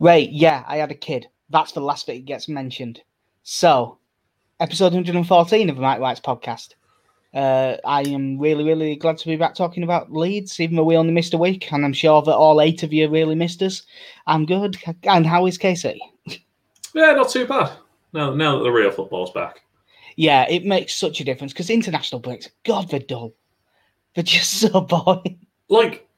Right, yeah, I had a kid. That's the last bit it gets mentioned. So, episode 114 of the Mike White's podcast. Uh, I am really, really glad to be back talking about Leeds, even though we only missed a week, and I'm sure that all eight of you really missed us. I'm good. And how is Casey? Yeah, not too bad. Now, now that the real football's back. Yeah, it makes such a difference because international breaks, God, they're dull. They're just so boring. Like,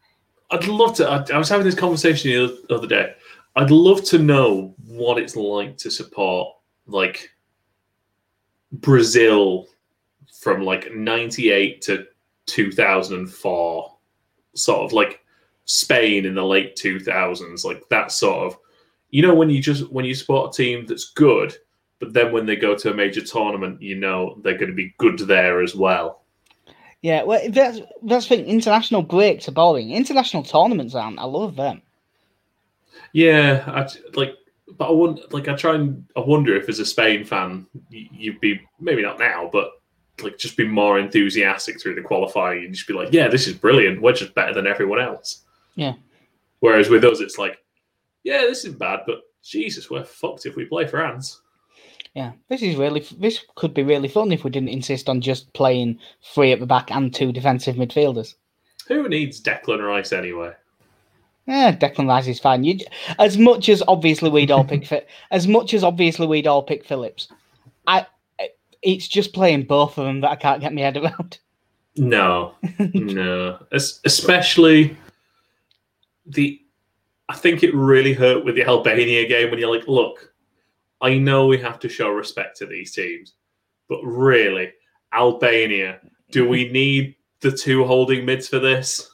I'd love to. I, I was having this conversation the other day. I'd love to know what it's like to support like Brazil from like 98 to 2004 sort of like Spain in the late 2000s like that sort of you know when you just when you support a team that's good but then when they go to a major tournament you know they're going to be good there as well Yeah, well, that's that's the thing. International breaks are boring. International tournaments aren't. I love them. Yeah I like but I want like I try and I wonder if as a Spain fan you'd be maybe not now but like just be more enthusiastic through the qualifying and just be like yeah this is brilliant we're just better than everyone else Yeah. whereas with us it's like yeah this is bad but Jesus we're fucked if we play France Yeah, this is really this could be really fun if we didn't insist on just playing three at the back and two defensive midfielders. who needs Declan Rice anyway Yeah, Declan Rice is fine. You, as much as obviously we'd all pick as much as obviously we'd all pick Phillips. I, eh, it's just playing both of them that I can't get my head around. No, no. Es- especially the. I think it really hurt with the Albania game when you're like, look, I know we have to show respect to these teams, but really, Albania, do we need the two holding mids for this?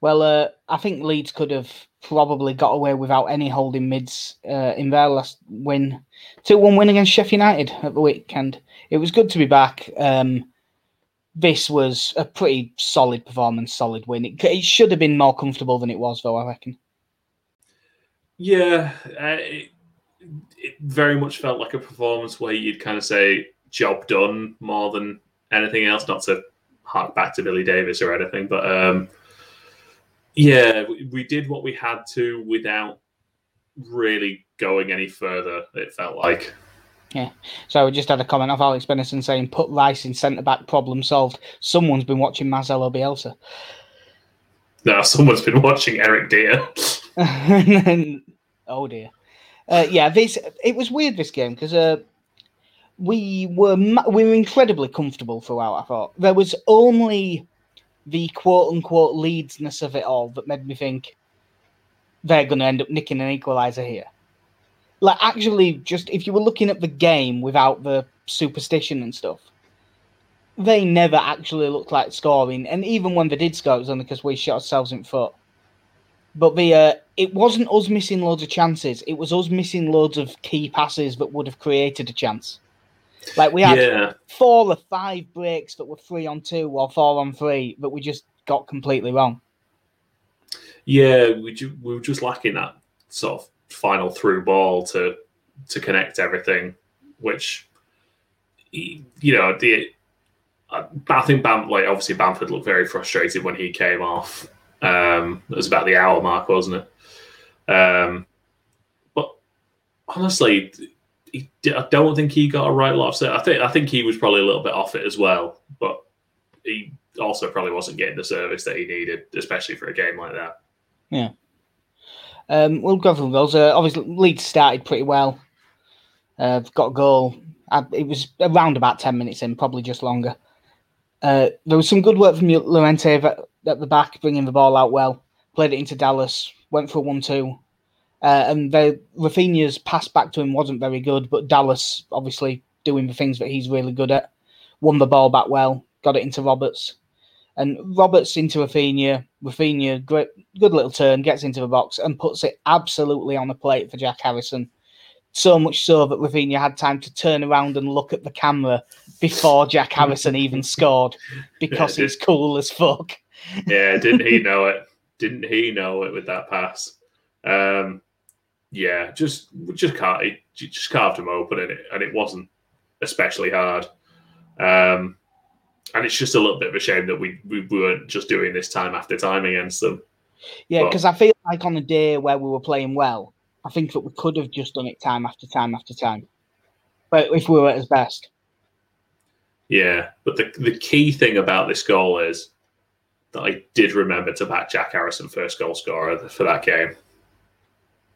Well, uh, I think Leeds could have probably got away without any holding mids uh, in their last win, two-one win against Sheffield United at the weekend. It was good to be back. Um, this was a pretty solid performance, solid win. It, it should have been more comfortable than it was, though. I reckon. Yeah, uh, it, it very much felt like a performance where you'd kind of say job done more than anything else. Not to hark back to Billy Davis or anything, but um, yeah, we, did what we had to without really going any further. It felt like. Yeah. So we just had a comment of Alex Benison saying, "Put Rice in centre back, problem solved." Someone's been watching Marcelo Bielsa. Now someone's been watching Eric Dier. then, oh dear. Uh, yeah, this it was weird this game because uh, we were we were incredibly comfortable throughout. I thought there was only the quote unquote Leedsness of it all that made me think they're going to end up nicking an equalizer here. Like actually, just if you were looking at the game without the superstition and stuff, they never actually looked like scoring. And even when they did score, it was only because we shot ourselves in foot. But the uh, it wasn't us missing loads of chances. It was us missing loads of key passes that would have created a chance. Like we had yeah, four or five breaks that were three on two or four on three that we just got completely wrong. yeah, we, ju- we were just lacking that sort of final through ball to to connect everything, which you know the. I I think Bam, like obviously Bamford looked very frustrated when he came off. Um, it was about the hour mark, wasn't it? Um, but honestly, he, I don't think he got a right lot of set. I think I think he was probably a little bit off it as well, but he also probably wasn't getting the service that he needed, especially for a game like that. Yeah. Um, we'll go the goals. Uh, obviously, Leeds started pretty well. Uh, got a goal. Uh, it was around about 10 minutes in, probably just longer. Uh, there was some good work from Llorente at, at the back, bringing the ball out well. Played it into Dallas, went for 1 2. Uh, and the, Rafinha's pass back to him wasn't very good, but Dallas, obviously, doing the things that he's really good at, won the ball back well, got it into Roberts. And Roberts into Rafinha. Rafinha, great, good little turn, gets into the box and puts it absolutely on the plate for Jack Harrison. So much so that Rafinha had time to turn around and look at the camera before Jack Harrison even scored because Yeah, he's cool as fuck. Yeah, didn't he know it? Didn't he know it with that pass? Um, yeah, just just car- he just carved him open, and it and it wasn't especially hard. Um, and it's just a little bit of a shame that we, we weren't just doing this time after time against them. Yeah, because I feel like on a day where we were playing well, I think that we could have just done it time after time after time. But if we were at his best, Yeah, but the the key thing about this goal is that I did remember to back Jack Harrison first goal scorer for that game.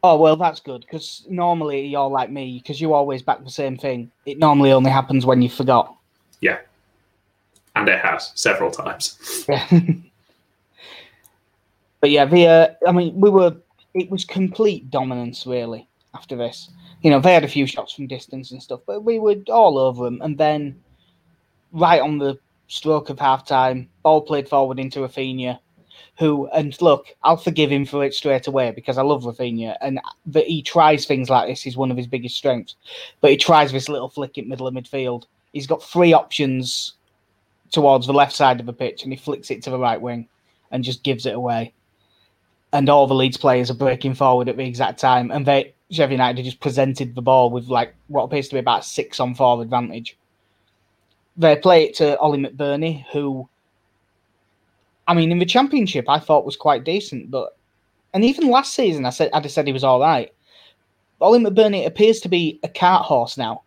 Oh well, that's good because normally you're like me because you always back the same thing. It normally only happens when you forgot. Yeah, and it has several times. Yeah. but yeah, the uh, I mean, we were. It was complete dominance really after this. You know, they had a few shots from distance and stuff, but we were all over them. And then, right on the stroke of half time, ball played forward into Rafinha, who and look, I'll forgive him for it straight away because I love Rafinha, and that he tries things like this is one of his biggest strengths. But he tries this little flick in middle of midfield. He's got three options towards the left side of the pitch, and he flicks it to the right wing and just gives it away. And all the Leeds players are breaking forward at the exact time, and they Sheffield United just presented the ball with like what appears to be about six on four advantage. They play it to Oli McBurnie, who, I mean, in the Championship, I thought was quite decent, but and even last season, I said I'd have said he was all right. Oli McBurnie appears to be a cart horse now.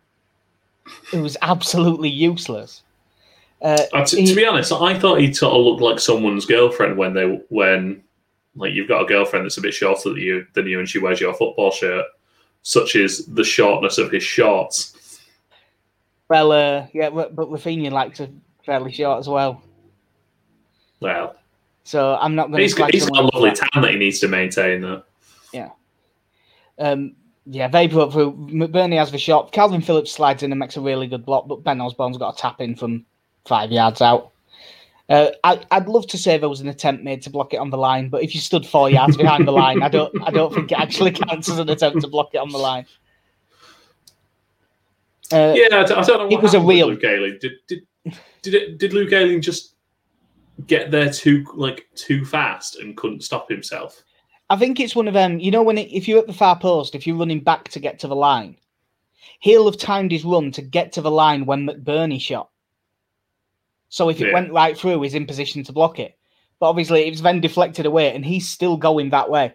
It was absolutely useless. Uh, Uh, to, he- to be honest, I thought he sort of looked like someone's girlfriend when they when like you've got a girlfriend that's a bit shorter than you than you and she wears your football shirt, such as the shortness of his shorts. Well, uh, yeah, but but Rafinha likes a fairly short as well. Well, So I'm not going he's, to. he's got a lovely tan that he needs to maintain though. Yeah. Um, yeah, they broke through. McBurnie has the shot. Kalvin Phillips slides in and makes a really good block, but Ben Osborne's got a tap in from five yards out. Uh, I, I'd love to say there was an attempt made to block it on the line, but if you stood four yards behind the line, I don't, I don't think it actually counts as an attempt to block it on the line. Uh, Yeah, I don't, I don't know. What It was a real- Luke Ayling. Did did did it? Did Luke Ayling just get there too like too fast and couldn't stop himself? I think it's one of them. You know, when it, if you're at the far post, if you're running back to get to the line, he'll have timed his run to get to the line when McBurnie shot. So if it Yeah. went right through, he's in position to block it. But obviously, it was then deflected away, and he's still going that way.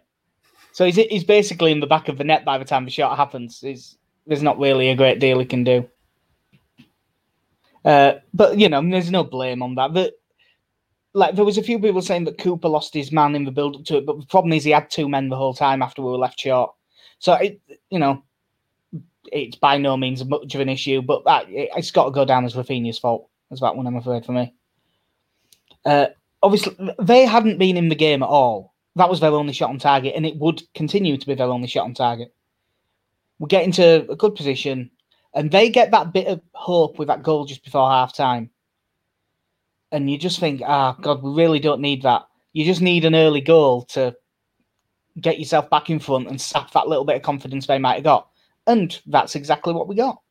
So he's he's basically in the back of the net by the time the shot happens. He's, there's not really a great deal he can do. Uh, but you know, there's no blame on that. But like there was a few people saying that Cooper lost his man in the build up to it, but the problem is he had two men the whole time after we were left short. So it, you know, it's by no means much of an issue, but that it, it's got to go down as Rafinha's fault. As that one, I'm afraid for me. Uh, obviously, they hadn't been in the game at all. That was their only shot on target, and it would continue to be their only shot on target. We get into a good position, and they get that bit of hope with that goal just before half time and you just think, ah, God, we really don't need that. You just need an early goal to get yourself back in front and sap that little bit of confidence they might have got. And that's exactly what we got.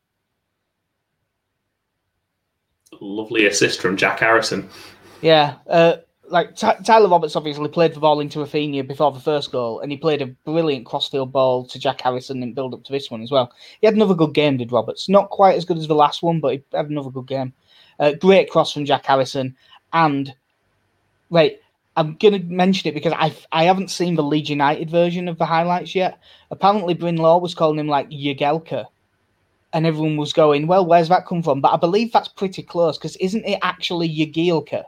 Lovely assist from Jack Harrison. Yeah. Uh, like Ty Tyler Roberts obviously played the ball into Rafinha before the first goal, and he played a brilliant crossfield ball to Jack Harrison and build up to this one as well. He had another good game, did Roberts? Not quite as good as the last one, but he had another good game. Uh, great cross from Jack Harrison, and wait, I'm gonna mention it because I I haven't seen the Leeds United version of the highlights yet. Apparently, Bryn Law was calling him like Jagelka, and everyone was going, "Well, where's that come from?" But I believe that's pretty close because isn't it actually Jagielka?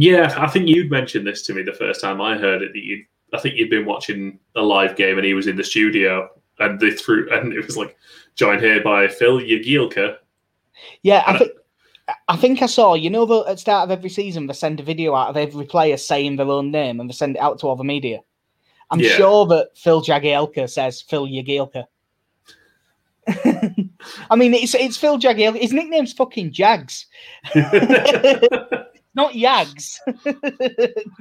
Yeah, I think you'd mentioned this to me the first time I heard it. That you, I think you'd been watching a live game and he was in the studio, and they threw, and it was like joined here by Phil Jagielka. Yeah, I think I think I saw. You know, the, at the start of every season, they send a video out of every player saying their own name, and they send it out to all the media. I'm Yeah. sure that Phil Jagielka says Phil Jagielka. I mean, it's it's Phil Jagielka. His nickname's fucking Jags, not Yags.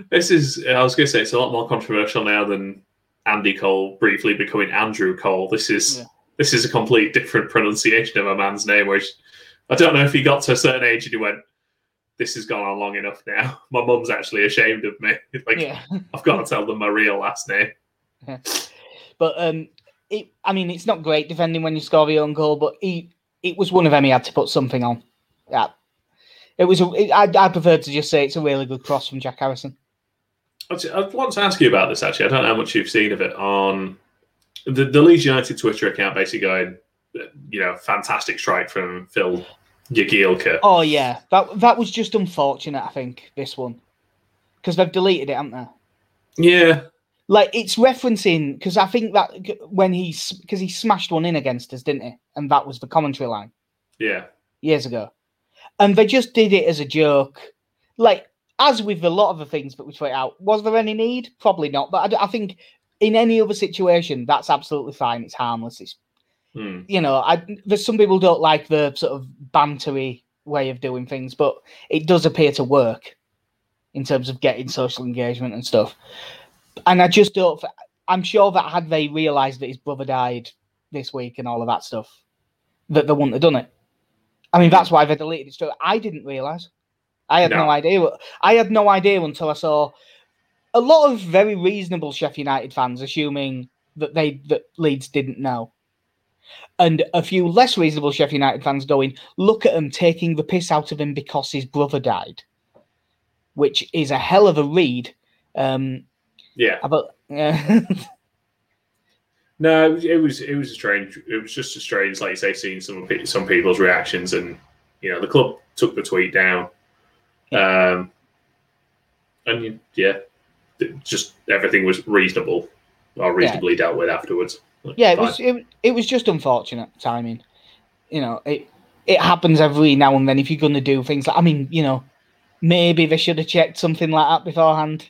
this is, I was going to say, it's a lot more controversial now than Andy Cole briefly becoming Andrew Cole. This is Yeah. this is a complete different pronunciation of a man's name. Which I don't know if he got to a certain age and he went, "This has gone on long enough now." My mum's actually ashamed of me. Like yeah. I've got to tell them my real last name. But um, it, I mean, it's not great defending when you score your own goal, but he, it was one of them he had to put something on. Yeah, it was. A, it, I, I prefer to just say it's a really good cross from Jack Harrison. I want to ask you about this actually. I don't know how much you've seen of it on the, the Leeds United Twitter account, basically going, you know, fantastic strike from Phil Jagielka. Oh yeah, that that was just unfortunate. I think this one because they've deleted it, haven't they? Yeah, like it's referencing because I think that when he's because he smashed one in against us, didn't he? And that was the commentary line. Yeah, years ago, and they just did it as a joke. Like as with a lot of the things that we tweet out, was there any need? Probably not. But I, I think in any other situation, that's absolutely fine. It's harmless. It's hmm. you know, I there's some people don't like the sort of bantery way of doing things, but it does appear to work in terms of getting social engagement and stuff. And I just don't. I'm sure that had they realised that his brother died this week and all of that stuff, that they wouldn't have done it. I mean, that's why they deleted it. So I didn't realise. I had no. no idea. I had no idea until I saw a lot of very reasonable Sheffield United fans assuming that they that Leeds didn't know. And a few less reasonable Sheffield United fans going, look at him taking the piss out of him because his brother died, which is a hell of a read. Um, yeah. About, no, it was it was a strange. It was just a strange, like you say, seeing some some people's reactions, and you know the club took the tweet down, um, and yeah, just everything was reasonable or reasonably yeah. dealt with afterwards. Yeah, it was it, it was just unfortunate timing. You know, it it happens every now and then if you're going to do things like I mean, you know, maybe they should have checked something like that beforehand.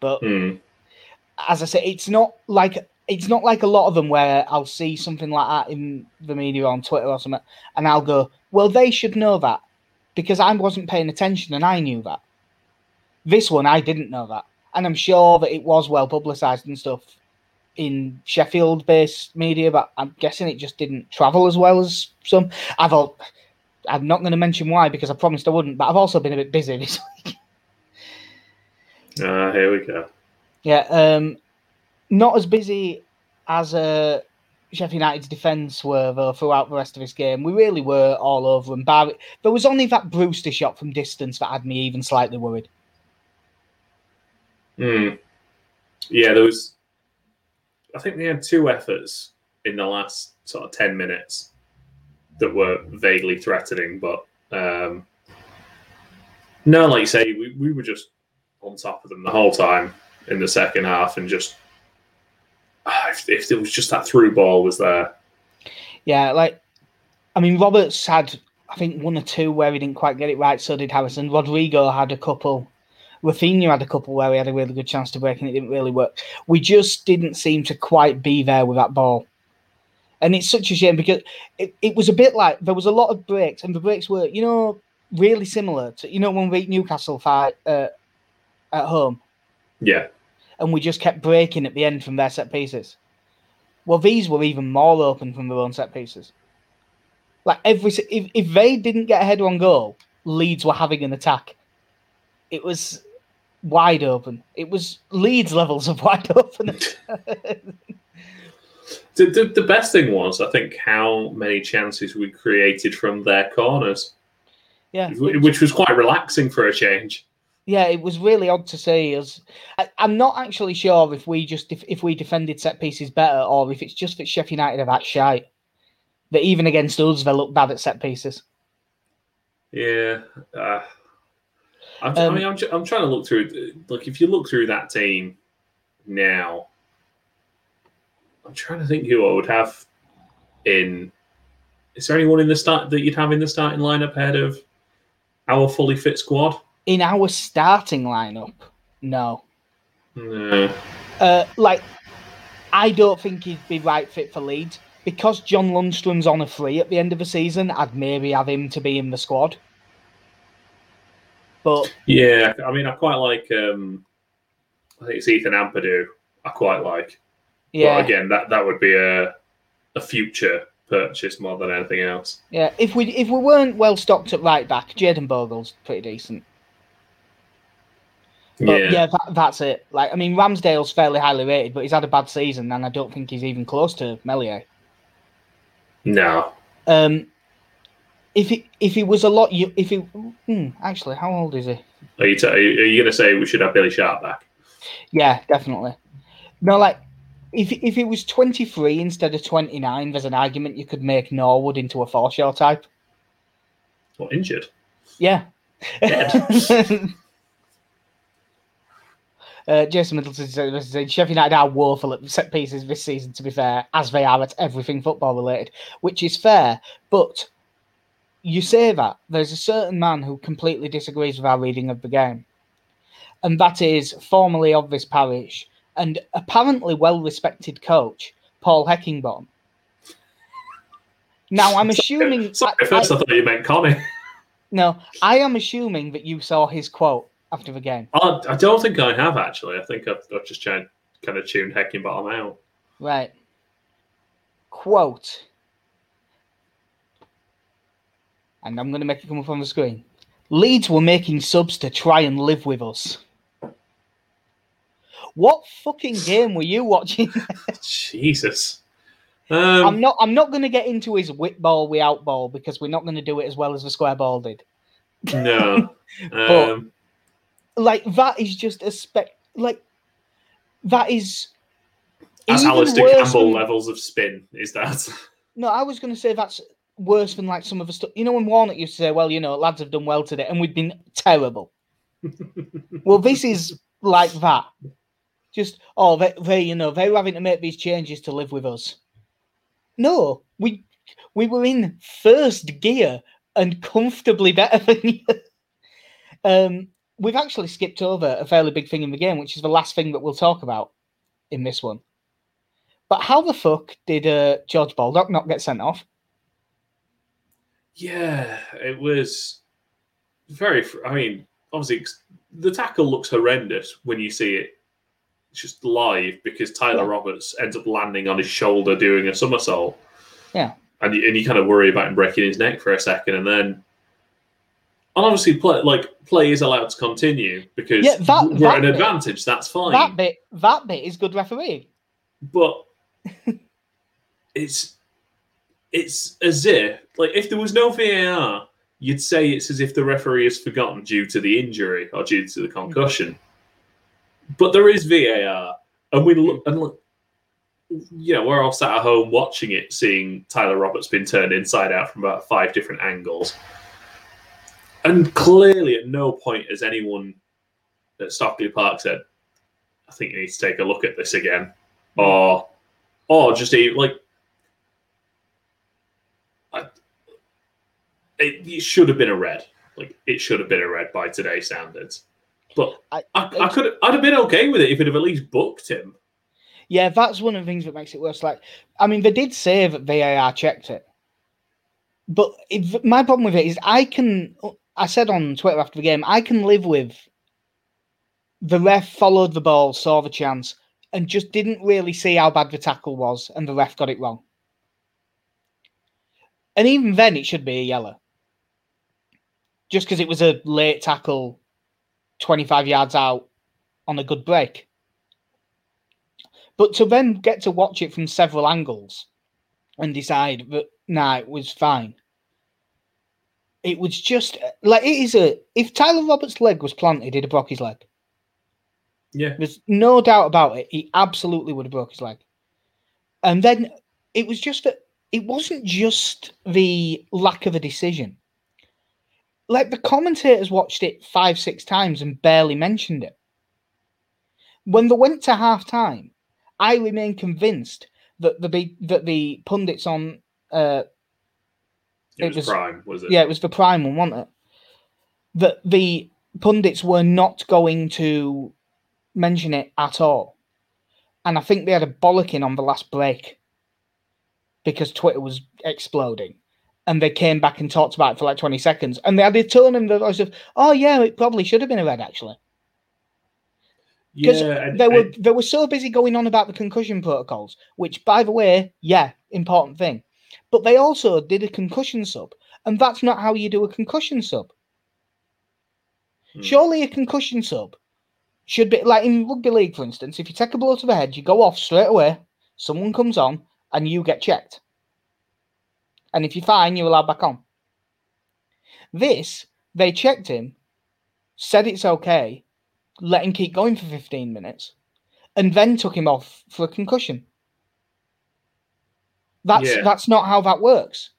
But mm. as I say, it's not like it's not like a lot of them where I'll see something like that in the media on Twitter or something, and I'll go, "Well, they should know that," because I wasn't paying attention and I knew that. This one, I didn't know that, and I'm sure that it was well publicised and stuff in Sheffield-based media, but I'm guessing it just didn't travel as well as some. I thought I'm not going to mention why because I promised I wouldn't, but I've also been a bit busy this week. Ah, uh, here we go. Yeah, um, not as busy as uh, Sheffield United's defence were though throughout the rest of this game. We really were all over them. There was only that Brewster shot from distance that had me even slightly worried. Hmm. Yeah, there was. I think they had two efforts in the last sort of ten minutes that were vaguely threatening, but um, no, like you say, we, we were just on top of them the whole time in the second half, and just if, if there was just that through ball was there. Yeah, like I mean, Roberts had I think one or two where he didn't quite get it right. So did Harrison. Rodrigo had a couple. Rafinha had a couple where he had a really good chance to break and it didn't really work. We just didn't seem to quite be there with that ball. And it's such a shame because it, it was a bit like there was a lot of breaks, and the breaks were, you know, really similar to, you know, when we Newcastle fight, uh, at home. Yeah and we just kept breaking at the end from their set pieces. Well, these were even more open from their own set pieces. Like every if, if they didn't get a header on goal, Leeds were having an attack. It was wide open. It was Leeds levels of wide open. the, the, the best thing was, I think, how many chances we created from their corners. Yeah, which was quite relaxing for a change yeah, it was really odd to see us. I, am not actually sure if we just if, if we defended set pieces better or if it's just that Sheffield United are that shy that even against us they look bad at set pieces. Yeah, uh, I'm, um, I mean, I'm, I'm trying to look through. Look, if you look through that team now, I'm trying to think who I would have in. Is there anyone in the start that you'd have in the starting lineup ahead of our fully fit squad? In our starting lineup, no. No. Uh, like, I don't think he'd be right fit for Leeds because John Lundstram's on a free at the end of the season. I'd maybe have him to be in the squad. But yeah, I mean, I quite like. um I think it's Ethan Ampadu. I quite like. Yeah. But again, that that would be a a future purchase more than anything else. Yeah, if we if we weren't well stocked at right back, Jayden Bogle's pretty decent. But yeah, yeah that, that's it. Like, I mean, Ramsdale's fairly highly rated, but he's had a bad season, and I don't think he's even close to Meslier. No. Um, if he if he was a lot, if he hmm, actually, how old is he? Are you, t- are you going to say we should have Billy Sharp back? Yeah, definitely. No, like if if it was twenty three instead of twenty nine, there's an argument you could make Norwood into a Forshaw type. Or injured. Yeah. Uh, Jason Middleton said Sheffield United are woeful at set pieces this season, to be fair, as they are at everything football related, which is fair. But you say that there's a certain man who completely disagrees with our reading of the game, and that is formerly of this parish and apparently well respected coach, Paul Heckingbottom. Now, I'm assuming. Sorry, at first I, I thought you meant Connie. No, I am assuming that you saw his quote after the game. I, I don't think I have actually. I think I've, I've just tried, kind of tuned Heckingbottom out. Right. Quote. And I'm going to make it come up on the screen. Leeds were making subs to try and live with us. What fucking game were you watching? Jesus. I'm Um, not. I'm not going to get into his whip ball, we out ball because we're not going to do it as well as the square ball did. no. Um, Like that is just a spec. Like that is. as even Alastair Campbell than- levels of spin is that. No, I was going to say that's worse than like some of the stuff. You know, when Warnock used to say, "Well, you know, lads have done well today," and we've been terrible. well, this is like that. Just oh, they, they, you know, they were having to make these changes to live with us. No, we we were in first gear and comfortably better than you. Um, we've actually skipped over a fairly big thing in the game, which is the last thing that we'll talk about in this one. But how the fuck did uh, George Baldock not get sent off? yeah, it was very. I mean, obviously, the tackle looks horrendous when you see it just live because Tyler Yeah. Roberts ends up landing on his shoulder doing a somersault. Yeah. and you, and you kind of worry about him breaking his neck for a second, and then. And obviously, play like play is allowed to continue because Yeah, that- we're that at an bit- advantage. That's fine. That bit, that bit is good refereeing. but it's it's as if like if there was no VAR, you'd say it's as if the referee has forgotten due to the injury or due to the concussion. But there is VAR, and we look and look. You know, we're all sat at home watching it, seeing Tyler Roberts been turned inside out from about five different angles. And clearly, at no point has anyone at Stockley Park said, I think you need to take a look at this again hmm. or or just a like I, it, it should have been a red like it should have been a red by today's standards but I- I, I, could i'd have been okay with it if it have at least booked him Yeah, that's one of the things that makes it worse. Like, I mean, they did say that VAR checked it, but if, my problem with it is I can. I said on Twitter after the game, I can live with the ref followed the ball, saw the chance, and just didn't really see how bad the tackle was, and the ref got it wrong. And even then, it should be a yellow. Just because it was a late tackle, 25 yards out on a good break. But to then get to watch it from several angles and decide that, nah, it was fine. It was just like it is a. If Tyler Roberts' leg was planted, he'd have broke his leg. yeah There's no doubt about it. He absolutely would have broke his leg. And then it was just that it wasn't just the lack of a decision. Like the commentators watched it five, six times and barely mentioned it. When they went to half time, I remain convinced that the that the pundits on uh it, It was, was- prime was it yeah, it was the prime one, wasn't it? That the pundits were not going to mention it at all. And I think they had a bollocking on the last break because Twitter was exploding. And they came back and talked about it for like 20 seconds. And they had a tone in the voice of, oh, yeah, it probably should have been a red, actually. Because yeah They were, they were so busy going on about the concussion protocols, which, by the way, yeah, important thing. But they also did a concussion sub. And that's not how you do a concussion sub. Hmm. Surely a concussion sub should be like in rugby league, for instance. If you take a blow to the head, you go off straight away. Someone comes on, and you get checked. And if you're fine, you're allowed back on. This, they checked him, said it's okay, let him keep going for 15 minutes, and then took him off for a concussion. That's Yeah. that's not how that works.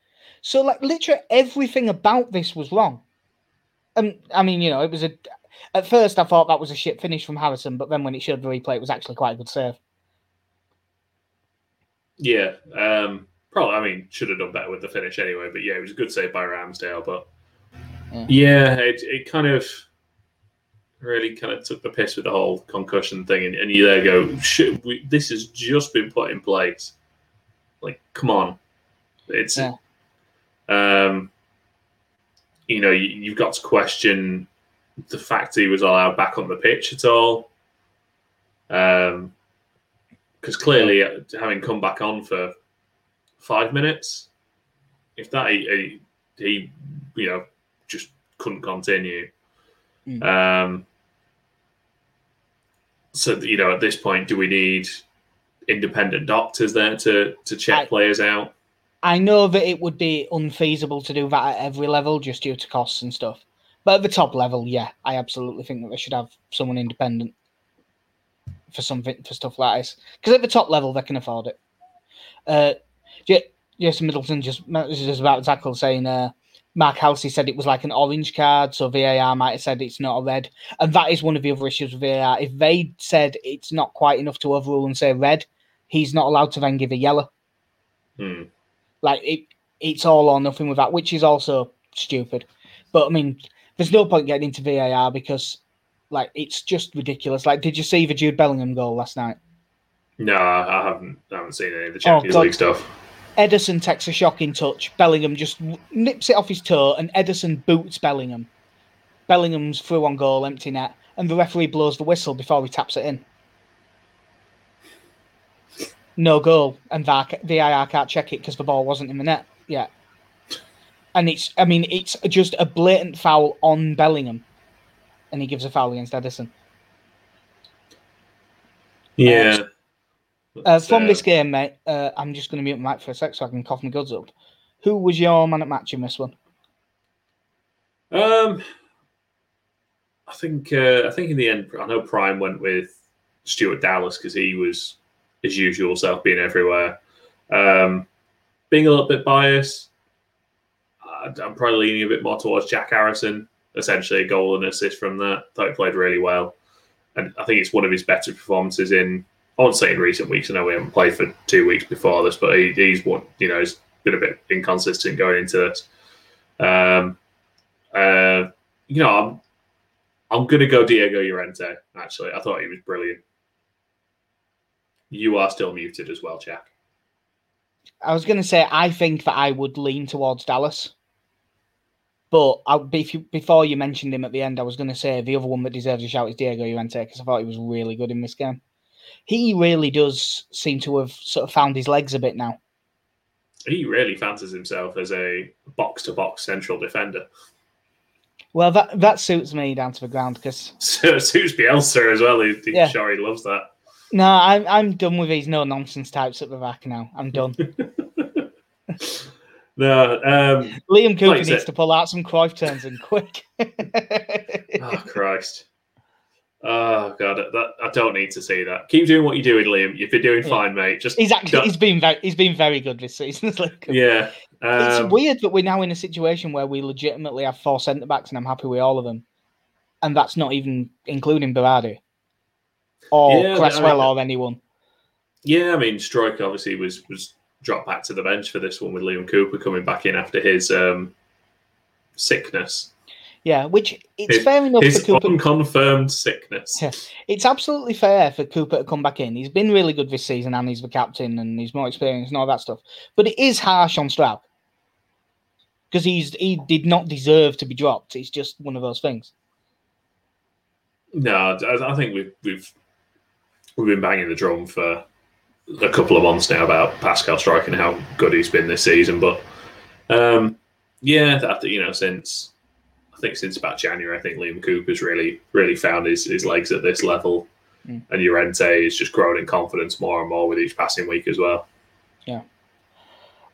So like literally everything about this was wrong. And I mean, you know, it was a at first I thought that was a shit finish from Harrison, but then when it showed the replay, it was actually quite a good save. Yeah, um, probably. I mean, should have done better with the finish anyway. But yeah, it was a good save by Ramsdale. But Yeah. yeah, it, it kind of really kind of took the piss with the whole concussion thing, and, and you there go, shit, we, this has just been put in place. Like, come on, it's Yeah. um, you know, you, you've got to question the fact he was allowed back on the pitch at all. Um, because clearly, uh, having come back on for five minutes, if that he, he, he you know just couldn't continue. Mm. Um, so you know, at this point, do we need independent doctors there to to check I- players out? I know that it would be unfeasible to do that at every level just due to costs and stuff. But at the top level, yeah, I absolutely think that they should have someone independent for something for stuff like this. Because at the top level, they can afford it. Uh, Jason Middleton just just about tackle saying uh, Mark Halsey said it was like an orange card, so VAR might have said it's not a red, and that is one of the other issues with VAR. If they said it's not quite enough to overrule and say red, he's not allowed to then give a yellow. Hmm. Like it, it's all or nothing with that, which is also stupid. But I mean, there's no point getting into VAR because, like, it's just ridiculous. Like, did you see the Jude Bellingham goal last night? No, I haven't. I haven't seen any of the Champions Oh. League stuff. Edson takes a shocking touch. Bellingham just nips it off his toe, and Edson boots Bellingham. Bellingham's through on goal, empty net, and the referee blows the whistle before he taps it in. No goal, and VAR, VAR can't check it because the ball wasn't in the net yet. And it's, I mean, it's just a blatant foul on Bellingham, and he gives a foul against Edson. Yeah. Uh, from this game, mate, uh, I'm just going to mute my mic for a sec so I can cough my guts up. Who was your man at match in this one? Um, I think uh, I think in the end, I know Prime went with Stuart Dallas because he was his usual self, being everywhere. Um, being a little bit biased, I'm probably leaning a bit more towards Jack Harrison. Essentially, a goal and assist from that. Thought he played really well, and I think it's one of his better performances in. I won't say in recent weeks. I know we haven't played for two weeks before this, but he, he's one. You know, he's been a bit inconsistent going into this. Um, uh, you know, I'm I'm gonna go Diego Llorente. Actually, I thought he was brilliant. You are still muted as well, Jack. I was going to say I think that I would lean towards Dallas, but I, if you, before you mentioned him at the end, I was going to say the other one that deserves a shout is Diego Llorente because I thought he was really good in this game. He really does seem to have sort of found his legs a bit now. He really fancies himself as a box to box central defender. Well, that that suits me down to the ground because So suits Bielsa as well. He, he Yeah. sure he loves that. No, I'm I'm done with these no nonsense types at the back now. I'm done. No, um, Liam Cooper needs said- to pull out some Cruyff turns in quick. oh Christ. Oh god, that, I don't need to see that. Keep doing what you're doing, Liam. You've been doing Yeah. fine, mate. Just he's actually don't- he's been very he's been very good this season. It's yeah. It's Um, weird that we're now in a situation where we legitimately have four centre backs, and I'm happy with all of them, and that's not even including Berardi or Yeah, Cresswell I- or anyone. Yeah, I mean, Struijk obviously was was dropped back to the bench for this one with Liam Cooper coming back in after his um, sickness, Yeah, which it's His- fair enough his for Cooper. unconfirmed sickness. Yeah. It's absolutely fair for Cooper to come back in. He's been really good this season, and he's the captain, and he's more experienced and all that stuff. But it is harsh on Struijk because he's he did not deserve to be dropped. It's just one of those things. No, I, I think we've we've we've been banging the drum for a couple of months now about Pascal Struijk and how good he's been this season. But um, yeah, that you know since I think since about January, I think Liam Cooper's really really found his, his legs at this level, Mm. and Llorente is just growing in confidence more and more with each passing week as well. Yeah.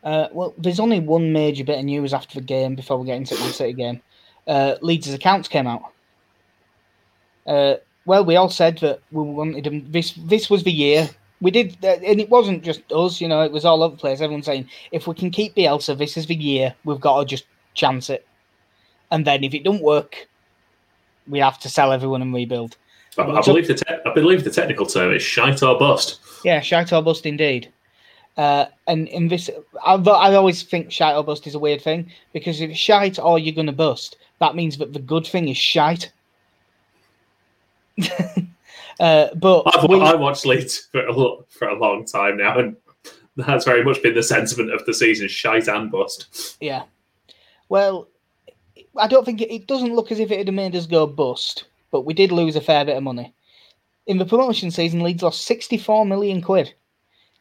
Uh, well, there's only one major bit of news after the game before we get into the City game. Uh, Leeds' accounts came out. Uh, well, we all said that we wanted him. This this was the year we did, uh, and it wasn't just us. You know, it was all over the place. Everyone saying, if we can keep Bielsa, this is the year. We've got to just chance it, and then if it don't work, we have to sell everyone and rebuild. I, I believe the te- I believe the technical term is shite or bust. Yeah, shite or bust indeed. Uh, and in this, I, I always think shite or bust is a weird thing because if it's shite or you're going to bust, that means that the good thing is shite. uh, but I've, we, I watched Leeds for a, lo- for a long time now, and that's very much been the sentiment of the season: shite and bust. yeah, well, I don't think it, it doesn't look as if it had made us go bust, but we did lose a fair bit of money. In the promotion season, Leeds lost 64 million quid,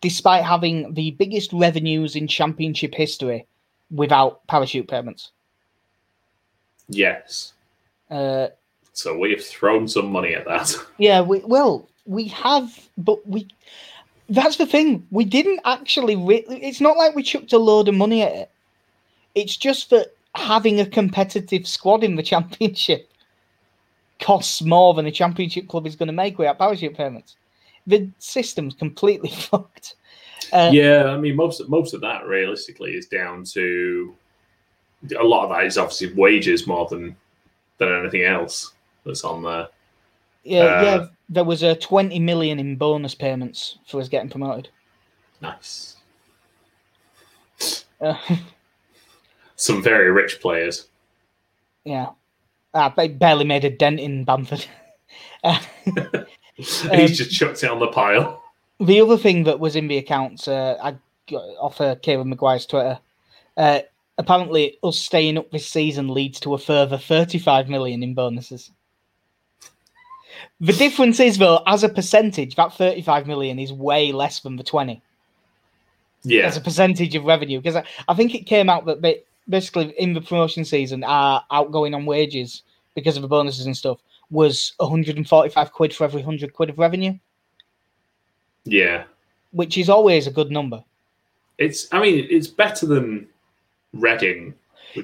despite having the biggest revenues in championship history without parachute payments. Yes. Uh, So we have thrown some money at that. yeah, we well, we have, but we. That's the thing. We didn't actually. Re- it's not like we chucked a load of money at it. It's just that having a competitive squad in the championship costs more than a championship club is going to make without parachute payments. The system's completely fucked. Uh, yeah, I mean, most most of that realistically is down to a lot of that is obviously wages more than than anything else that's on there. yeah, Uh, yeah. There was a twenty million in bonus payments for us getting promoted. Nice. Uh, Some very rich players. yeah, I barely made a dent in Bamford. Uh, He's just chucked it on the pile. The other thing that was in the accounts, uh, I got off uh, Kieran Maguire's Twitter. Uh, apparently, us staying up this season leads to a further 35 million in bonuses. The difference is, though, as a percentage, that 35 million is way less than the 20 Yeah, as a percentage of revenue. Because I, I think it came out that ba- basically in the promotion season, our outgoing on wages because of the bonuses and stuff was 145 quid for every 100 quid of revenue, yeah. which is always a good number. It's. I mean, it's better than Reading.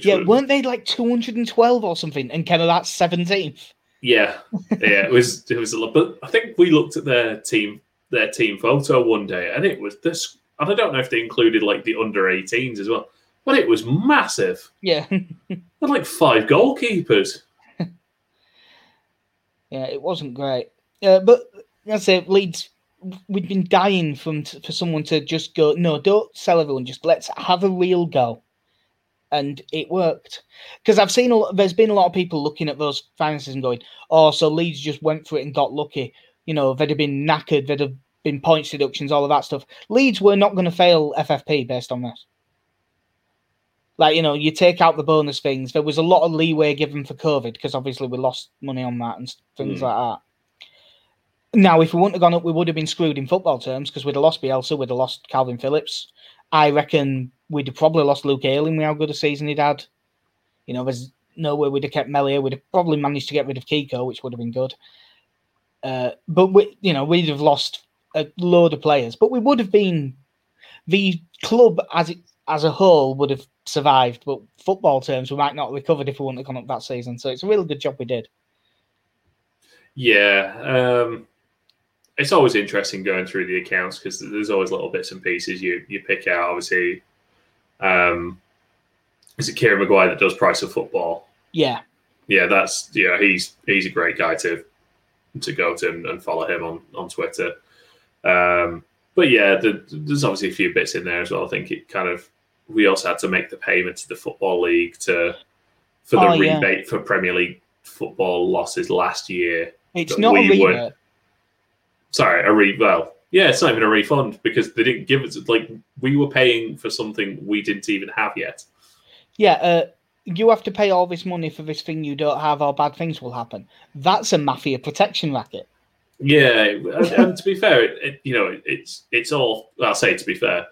Yeah, weren't they like 212 or something? And of that's 17th. Yeah, yeah, it was it was a lot. But I think we looked at their team their team photo one day, and it was this. And I don't know if they included like the under 18s as well, but it was massive. Yeah. Had like five goalkeepers. yeah, it wasn't great. Uh, but that's it. Leeds, we'd been dying from for someone to just go, no, don't sell everyone. Just let's have a real go. And it worked. Because I've seen, a lot, there's been a lot of people looking at those finances and going, oh, so Leeds just went for it and got lucky. You know, they'd have been knackered, there'd have been points deductions, all of that stuff. Leeds were not going to fail FFP based on this. Like, you know, you take out the bonus things. There was a lot of leeway given for COVID because obviously we lost money on that and things Mm. like that. Now, if we wouldn't have gone up, we would have been screwed in football terms because we'd have lost Bielsa, we'd have lost Kalvin Phillips. I reckon we'd have probably lost Luke Ayling with how good a season he'd had. You know, there's no way we'd have kept Meslier. We'd have probably managed to get rid of Kiko, which would have been good. Uh, but we, you know, we'd have lost a load of players, but we would have been the club as it as a whole would have survived. But football terms, we might not have recovered if we wouldn't have gone up that season. So it's a really good job we did. Yeah, um, it's always interesting going through the accounts because there's always little bits and pieces you you pick out. Obviously, um, is it Kieran Maguire that does Price of Football? Yeah, yeah, that's yeah, he's he's a great guy to to go to and, and follow him on on Twitter. Um, but yeah, the, there's obviously a few bits in there as well. I think it kind of we also had to make the payment to the football league to for the Oh, yeah. rebate for Premier League football losses last year. it's not a we were- rebate. Sorry, a re well, yeah, it's not even a refund because they didn't give us like we were paying for something we didn't even have yet. Yeah, uh, you have to pay all this money for this thing you don't have, or bad things will happen. That's a mafia protection racket. Yeah, and, and to be fair, it, it, you know, it, it's it's all. I'll say to be fair,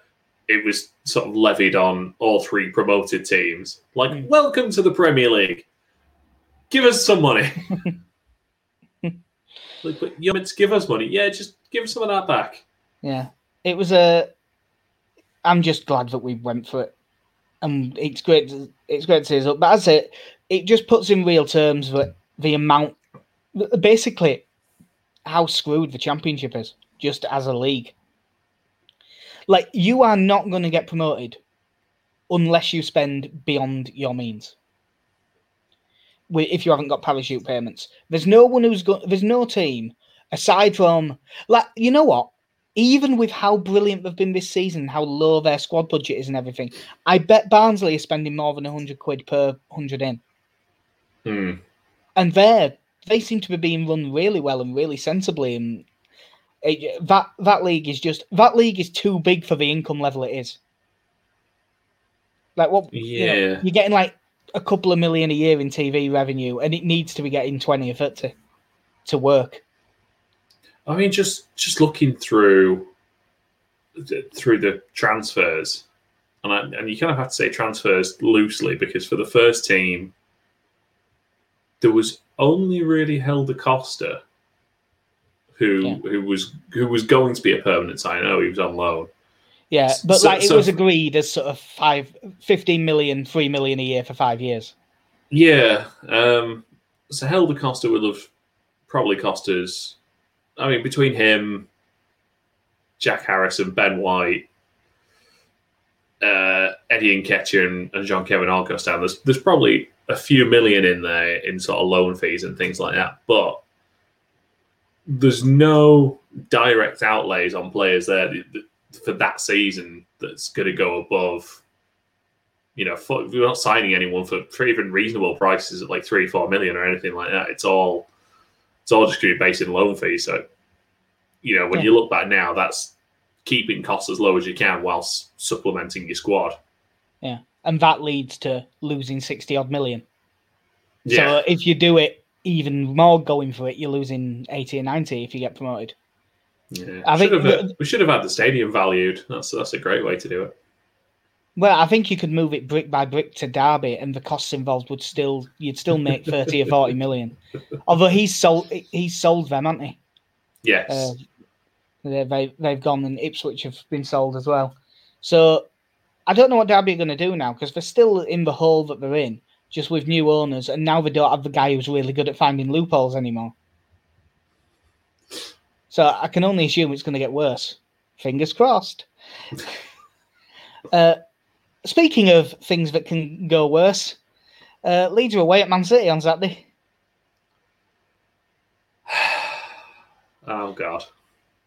it was sort of levied on all three promoted teams. Like, Mm. welcome to the Premier League. Give us some money. like, but you're meant to give us money. Yeah, just give some of that back. Yeah, it was a. I'm just glad that we went for it, and it's great. To, it's great to see us up. But as it, it just puts in real terms that the amount, basically, how screwed the championship is just as a league. Like you are not going to get promoted unless you spend beyond your means. If you haven't got parachute payments, there's no one who's got. There's no team aside from like you know what. Even with how brilliant they've been this season, how low their squad budget is, and everything, I bet Barnsley is spending more than hundred quid per hundred in. Hmm. And they're they seem to be being run really well and really sensibly. And it, that that league is just that league is too big for the income level it is. Like what? Yeah, you know, you're getting like a couple of million a year in TV revenue, and it needs to be getting twenty or thirty to work. I mean, just just looking through through the transfers, and I, and you kind of have to say transfers loosely because for the first team, there was only really Helder Costa, who Yeah. who was who was going to be a permanent sign. I oh, know he was on loan. Yeah, but So- like it so- was agreed as sort of five, 15 million, 3 million a year for five years. Yeah. Um, so Helder Costa would have probably cost us. I mean, between him, Jack Harris and Ben White, uh, Eddie Nketiah, and, and Jean Kevin Augustin, there's there's probably a few million in there in sort of loan fees and things like that. But there's no direct outlays on players there th- th- for that season that's going to go above you know, for, we're not signing anyone for, for even reasonable prices at like three, four million or anything like that. It's all, it's all just going to be based in loan fees. So, you know, when Yeah. you look back now, that's keeping costs as low as you can whilst supplementing your squad. Yeah, and that leads to losing 60 odd million. Yeah, So if you do it even more going for it, you're losing 80 or 90 if you get promoted. Yeah. I Should think have, uh, the- we should have had the stadium valued. That's that's a great way to do it. Well, I think you could move it brick by brick to Derby, and the costs involved would still you'd still make thirty or forty million. Although he's sold he's sold them, hasn't he? Yes. Uh, they they've gone, and Ipswich have been sold as well. So I don't know what Derby are going to do now because they're still in the hole that they're in, just with new owners, and now they don't have the guy who's really good at finding loopholes anymore. So I can only assume it's going to get worse. Fingers crossed. uh, speaking of things that can go worse, uh, Leeds are away at Man City on Saturday. oh God.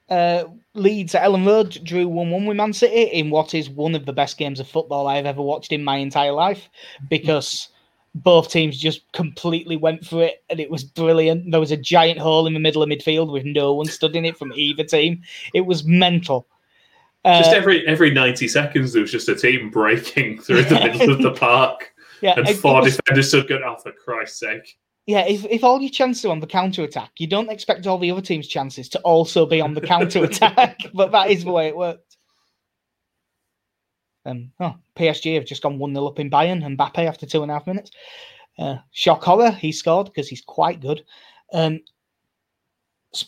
Uh, Leeds at Elland Road drew 1 1 with Man City in what is one of the best games of football I've ever watched in my entire life because both teams just completely went for it and it was brilliant. There was a giant hole in the middle of midfield with no one stood in it from either team. It was mental. Uh, Just every every ninety seconds, there was just a team breaking through the middle of the park, yeah, and four was- defenders stood going, "Oh, for Christ's sake!" yeah, if, if all your chances are on the counter attack, you don't expect all the other team's chances to also be on the counter attack, but that is the way it worked. Um, oh, PSG have just gone 1 0 up in Bayern and Mbappe after two and a half minutes. Uh, shock horror, he scored because he's quite good. Um,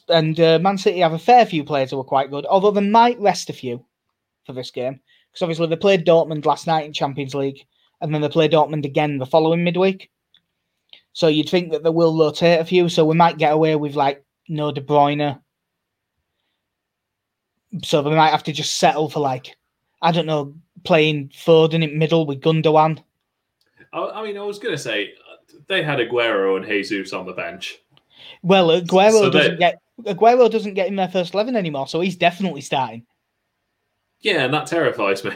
and uh, Man City have a fair few players who are quite good, although they might rest a few for this game because obviously they played Dortmund last night in Champions League and then they play Dortmund again the following midweek. So you'd think that they will rotate a few, so we might get away with like no De Bruyne. So they might have to just settle for like, I don't know, playing Foden in middle with Gundogan. I, I mean, I was going to say they had Aguero and Jesus on the bench. Well, Aguero So they- doesn't get Aguero doesn't get in their first eleven anymore, so he's definitely starting. Yeah, and that terrifies me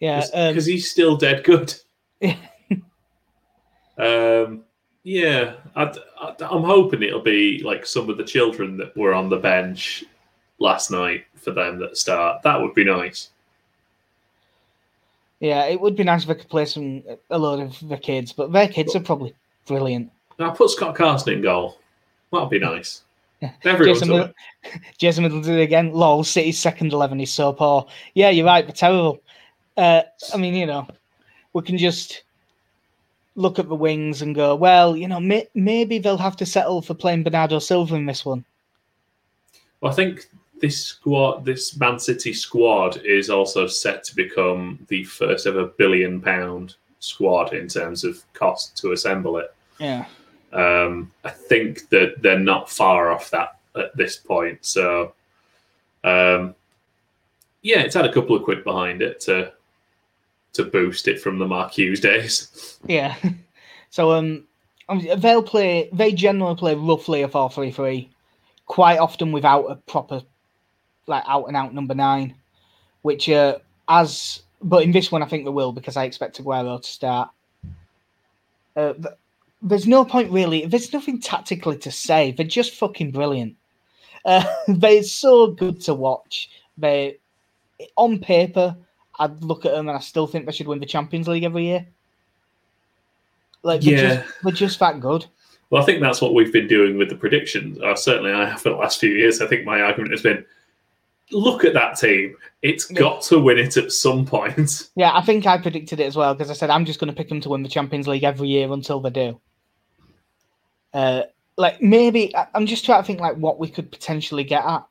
Yeah, because um, he's still dead good. um, yeah, I, am hoping it'll be like some of the children that were on the bench last night for them that start. That would be nice. yeah, it would be nice if I could play some a load of the kids, but their kids are probably brilliant. Now put Scott Carson in goal. That'd be nice. Everyone's Jason, done Middle- Jason Middleton again. Lol, City's second eleven is so poor. Yeah, you're right. They're terrible. Uh, I mean, you know, we can just look at the wings and go, well, you know, may- maybe they'll have to settle for playing Bernardo Silva in this one. Well, I think this squad, this Man City squad, is also set to become the first ever billion pound squad in terms of cost to assemble it. Yeah, Um, I think that they're not far off that at this point. So, um, yeah, it's had a couple of quid behind it to to boost it from the Mark Hughes days. Yeah. So um, they'll play. They generally play roughly a four-three-three, quite often without a proper, like out and out number nine, which uh, as but in this one I think they will because I expect Aguero to start. Uh, there's no point really. There's nothing tactically to say. They're just fucking brilliant. Uh, they're so good to watch. They, on paper, I'd look at them and I still think they should win the Champions League every year. Like, they're Yeah. just, they're just that good. Well, I think that's what we've been doing with the predictions. Uh, certainly, I have for the last few years. I think my argument has been look at that team. It's Yeah. got to win it at some point. Yeah, I think I predicted it as well because I said I'm just going to pick them to win the Champions League every year until they do. Uh, like maybe I'm just trying to think like what we could potentially get at.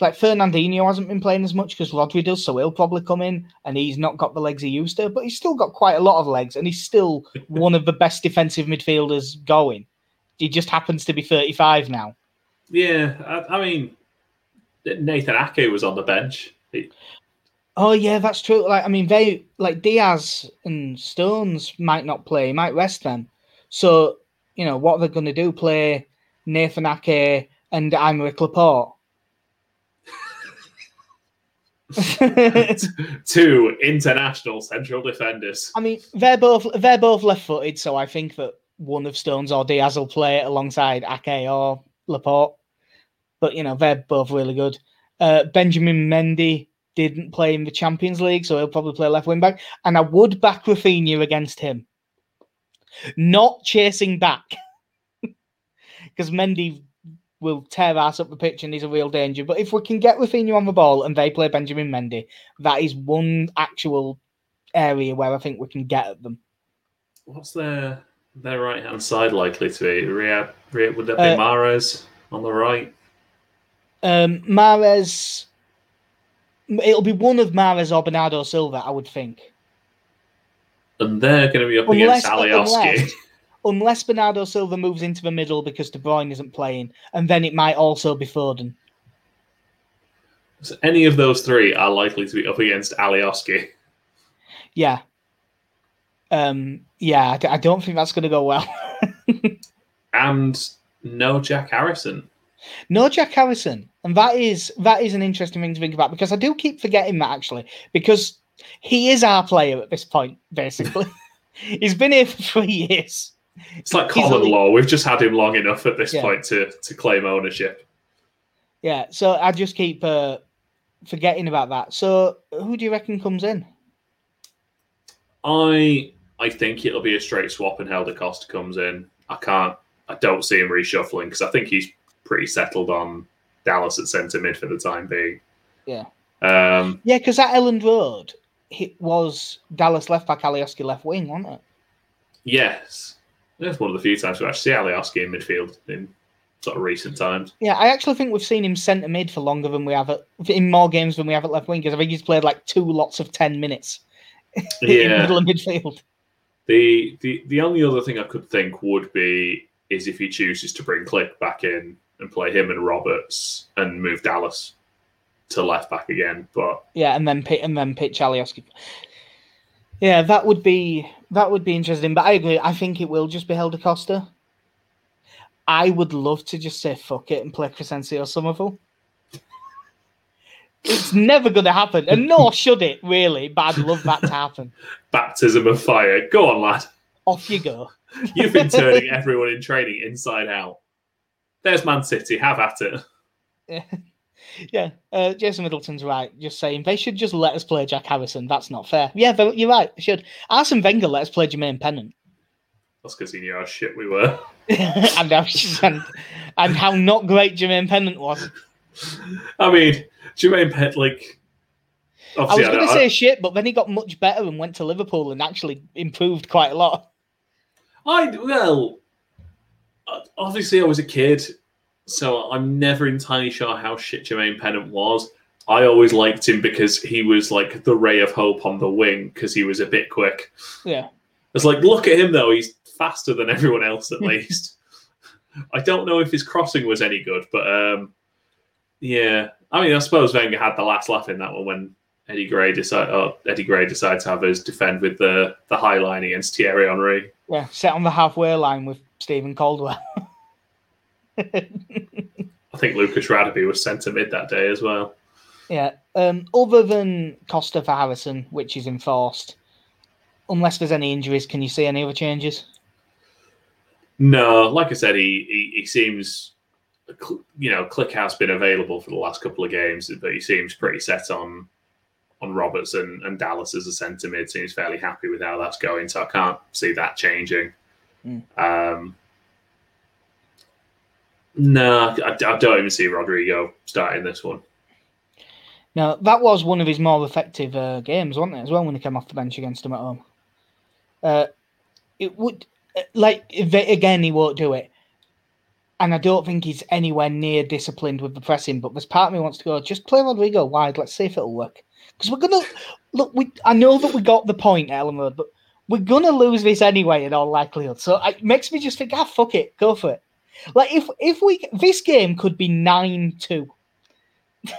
Like Fernandinho hasn't been playing as much because Rodri does, so he'll probably come in and he's not got the legs he used to, but he's still got quite a lot of legs and he's still one of the best defensive midfielders going. He just happens to be 35 now. Yeah, I, I mean, Nathan Ake was on the bench. He- Oh yeah, that's true. Like I mean, they like Dias and Stones might not play, might rest them. So you know what they're going to do: play Nathan Ake and Aymeric Laporte. two international central defenders. I mean, they're both they're both left-footed, so I think that one of Stones or Dias will play alongside Ake or Laporte. But you know, they're both really good. Uh, Benjamin Mendy didn't play in the Champions League, so he'll probably play left wing back. And I would back Raphinha against him, not chasing back, because Mendy will tear ass up the pitch and he's a real danger. But if we can get Raphinha on the ball and they play Benjamin Mendy, that is one actual area where I think we can get at them. What's their their right hand side likely to be? Riyad, Riyad, would that be Uh, Mahrez on the right? Um, Mahrez, it'll be one of Mahrez or Bernardo Silva, I would think. And they're going to be up Unless, against Alioski. unless, unless Bernardo Silva moves into the middle because De Bruyne isn't playing, and then it might also be Foden. So any of those three are likely to be up against Alioski. Yeah. Um. Yeah, I don't think that's going to go well. And no Jack Harrison. No Jack Harrison, and that is that is an interesting thing to think about because I do keep forgetting that actually because he is our player at this point. Basically, he's been here for three years. It's like common only- law. We've just had him long enough at this Yeah. point to, to claim ownership. Yeah, so I just keep uh, forgetting about that. So who do you reckon comes in? I I think it'll be a straight swap and Helder Costa comes in. I can't I don't see him reshuffling because I think he's pretty settled on Dallas at centre mid for the time being. Yeah. Um Yeah, because at Elland Road, it was Dallas left back, Alioski left wing, wasn't it? yes. That's one of the few times we actually see Alioski in midfield in sort of recent times. Yeah, I actually think we've seen him centre mid for longer than we have at, in more games than we have at left wing because I think he's played like two lots of ten minutes in middle of midfield. The, the the only other thing I could think would be is if he chooses to bring Klich back in and play him and Roberts and move Dallas to left back again. But Yeah, and then pit and then pitch Alioski. Yeah, that would be that would be interesting. But I agree. I think it will just be Helder Costa. I would love to just say fuck it and play Crysencio Summerville. It's never going to happen, and nor should it really. But I'd love that to happen. baptism of fire. Go on, lad. Off you go. You've been turning everyone in training inside out. There's Man City. Have at it. Yeah, yeah. uh, Jason Middleton's right. Just saying they should just let us play Jack Harrison. That's not fair. Yeah, you're right. They should. Arsene Wenger let us play Jermaine Pennant. That's because he knew how shit we were. and, how, and, and how not great Jermaine Pennant was. I mean, Jermaine Pennant, like, I was going to say shit, but then he got much better and went to Liverpool and actually improved quite a lot. I well, obviously, I was a kid, so I'm never entirely sure how shit Jermaine Pennant was. I always liked him because he was like the ray of hope on the wing because he was a bit quick. Yeah. It's like, look at him though; he's faster than everyone else at least. I don't know if his crossing was any good, but um, yeah. I mean, I suppose Wenger had the last laugh in that one when Eddie Gray decided. Oh, Eddie Gray decided to have his defend with the the high line against Thierry Henry. Yeah, set on the halfway line with Stephen Caldwell. I think Lucas Radebe was centre mid that day as well. Yeah. Um, other than Costa for Harrison, which is enforced, unless there's any injuries, can you see any other changes? No, like I said, he he, he seems, you know, Klich been available for the last couple of games, but he seems pretty set on on Roberts and, and Dallas as a centre mid. Seems fairly happy with how that's going, so I can't see that changing. Mm. Um, no, I, I don't even see Rodrigo starting this one. Now that was one of his more effective uh, games, wasn't it? As well when he came off the bench against him at home. Uh, it would uh, like again he won't do it, and I don't think he's anywhere near disciplined with the pressing. But there's part of me wants to go just play Rodrigo wide. Let's see if it'll work because we're gonna look. We I know that we got the point, Elland Road, but we're gonna lose this anyway in all likelihood. So it makes me just think, ah, fuck it, go for it. Like if if we this game could be nine two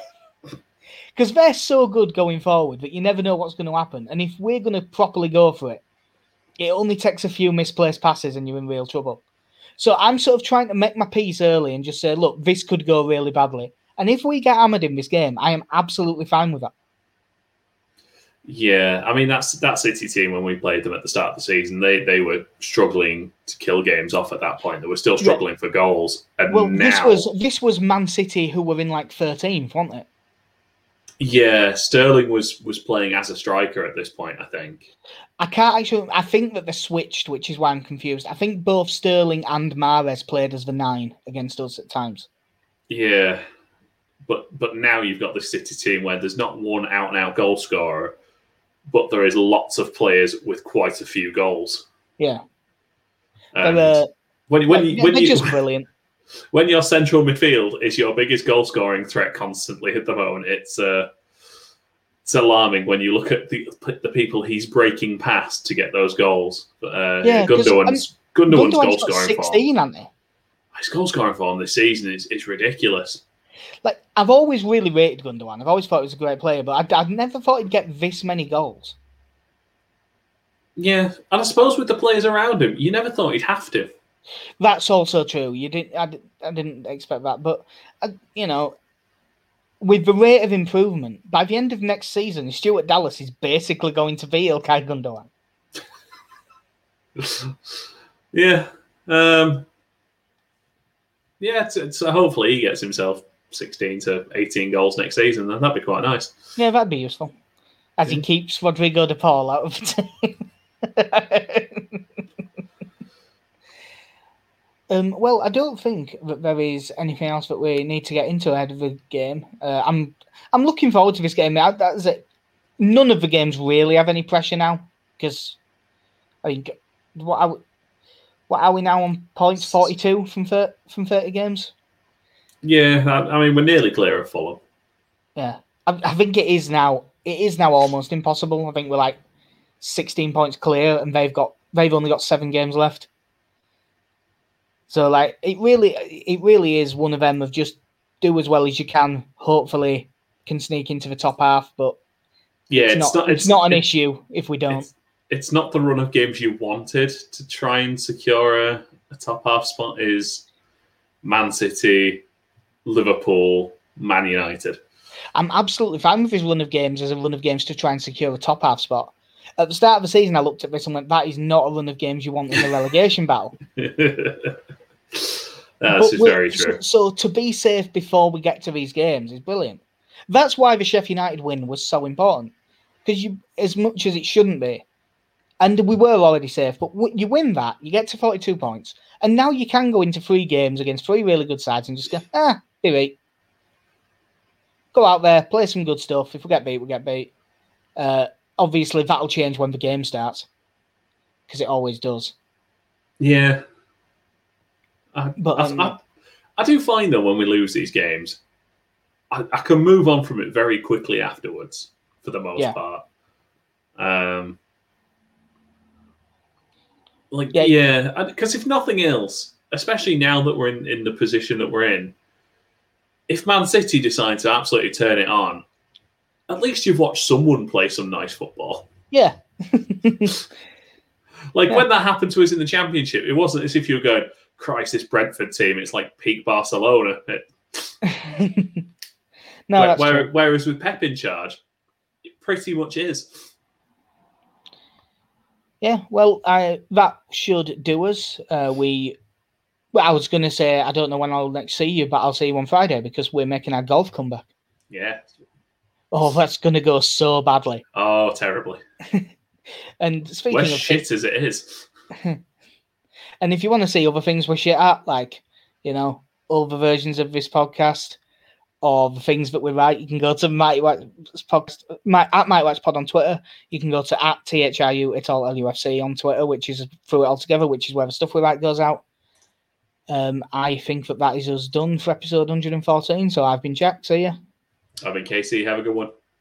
because they're so good going forward that you never know what's going to happen. And if we're going to properly go for it, it only takes a few misplaced passes and you're in real trouble. So I'm sort of trying to make my peace early and just say, look, this could go really badly. And if we get hammered in this game, I am absolutely fine with that. Yeah, I mean that's that City team when we played them at the start of the season, they they were struggling to kill games off at that point. They were still struggling yeah. for goals. And well, now... this was this was Man City who were in like 13th, weren't it? Yeah, Sterling was was playing as a striker at this point. I think. I can't actually. I think that they switched, which is why I'm confused. I think both Sterling and Mahrez played as the nine against us at times. Yeah, but but now you've got the City team where there's not one out and out goal scorer, but there is lots of players with quite a few goals. Yeah. And uh, when when you, when you, just brilliant when your central midfield is your biggest goal scoring threat constantly at the moment, it's uh, it's alarming when you look at the the people he's breaking past to get those goals. Uh, yeah, Gundogan's, um, Gundogan's, goal scoring sixteen, form. haven't they? His goal scoring form this season is, is ridiculous. Like I've always really rated Gundogan. I've always thought he was a great player, but I'd, I'd never thought he'd get this many goals. Yeah, and I suppose with the players around him, you never thought he'd have to. That's also true. You didn't. I, I didn't expect that, but uh, you know, with the rate of improvement, by the end of next season, Stuart Dallas is basically going to be Ilkay Gundogan. yeah. Um, yeah. So hopefully he gets himself 16 to 18 goals next season. Then that'd be quite nice. Yeah, that'd be useful. As yeah. he keeps Rodrigo de Paul out of the team. Um, well, I don't think that there is anything else that we need to get into ahead of the game. Uh, I'm I'm looking forward to this game. That's it. None of the games really have any pressure now because I think what are we, what are we now on points forty two from 30, from thirty games? Yeah, I, I, mean we're nearly clear of Fulham. Yeah, I, I think it is now. It is now almost impossible. I think we're like sixteen points clear, and they've got they've only got seven games left. So like it really it really is one of them of just do as well as you can. Hopefully, can sneak into the top half, but yeah, it's, it's not, not, it's, not an issue if we don't. It's, it's, not the run of games you wanted to try and secure a, a top half spot. Is Man City, Liverpool, Man United. I'm absolutely fine with his run of games as a run of games to try and secure a top half spot. At the start of the season, I looked at this and went, "That is not a run of games you want in the relegation battle." That's very true. So, so, to be safe before we get to these games is brilliant. That's why the Sheffield United win was so important because you, as much as it shouldn't be, and we were already safe, but you win that, you get to forty-two points, and now you can go into three games against three really good sides and just go, ah, be right. Go out there, play some good stuff. If we get beat, we get beat. Uh, obviously, that'll change when the game starts because it always does. Yeah, I, but um, I, I, do find though when we lose these games, I, I, can move on from it very quickly afterwards for the most yeah. part. Um, like yeah, because yeah, if nothing else, especially now that we're in, in the position that we're in, if Man City decide to absolutely turn it on, at least you've watched someone play some nice football. Yeah. like Yeah. when that happened to us in the championship, it wasn't as if you were going, Christ, this Brentford team, it's like peak Barcelona. No, where- that's where- true. whereas with Pep in charge, it pretty much is. Yeah, well, I, that should do us. Uh, we, I was going to say, I don't know when I'll next see you, but I'll see you on Friday because we're making our golf comeback. Yeah. Oh, that's going to go so badly. Oh, terribly. And speaking We're of shit as it is. And if you want to see other things we're shit at, like, you know, other versions of this podcast or the things that we write, you can go to Mighty Wax podcast, my, at Mighty Wax Pod on Twitter. You can go to at THRU It All LUFC on Twitter, which is through it all together, which is where the stuff we write goes out. Um, I think that that is us done for episode 114. So I've been Jack. See ya. I've been Casey. Have a good one.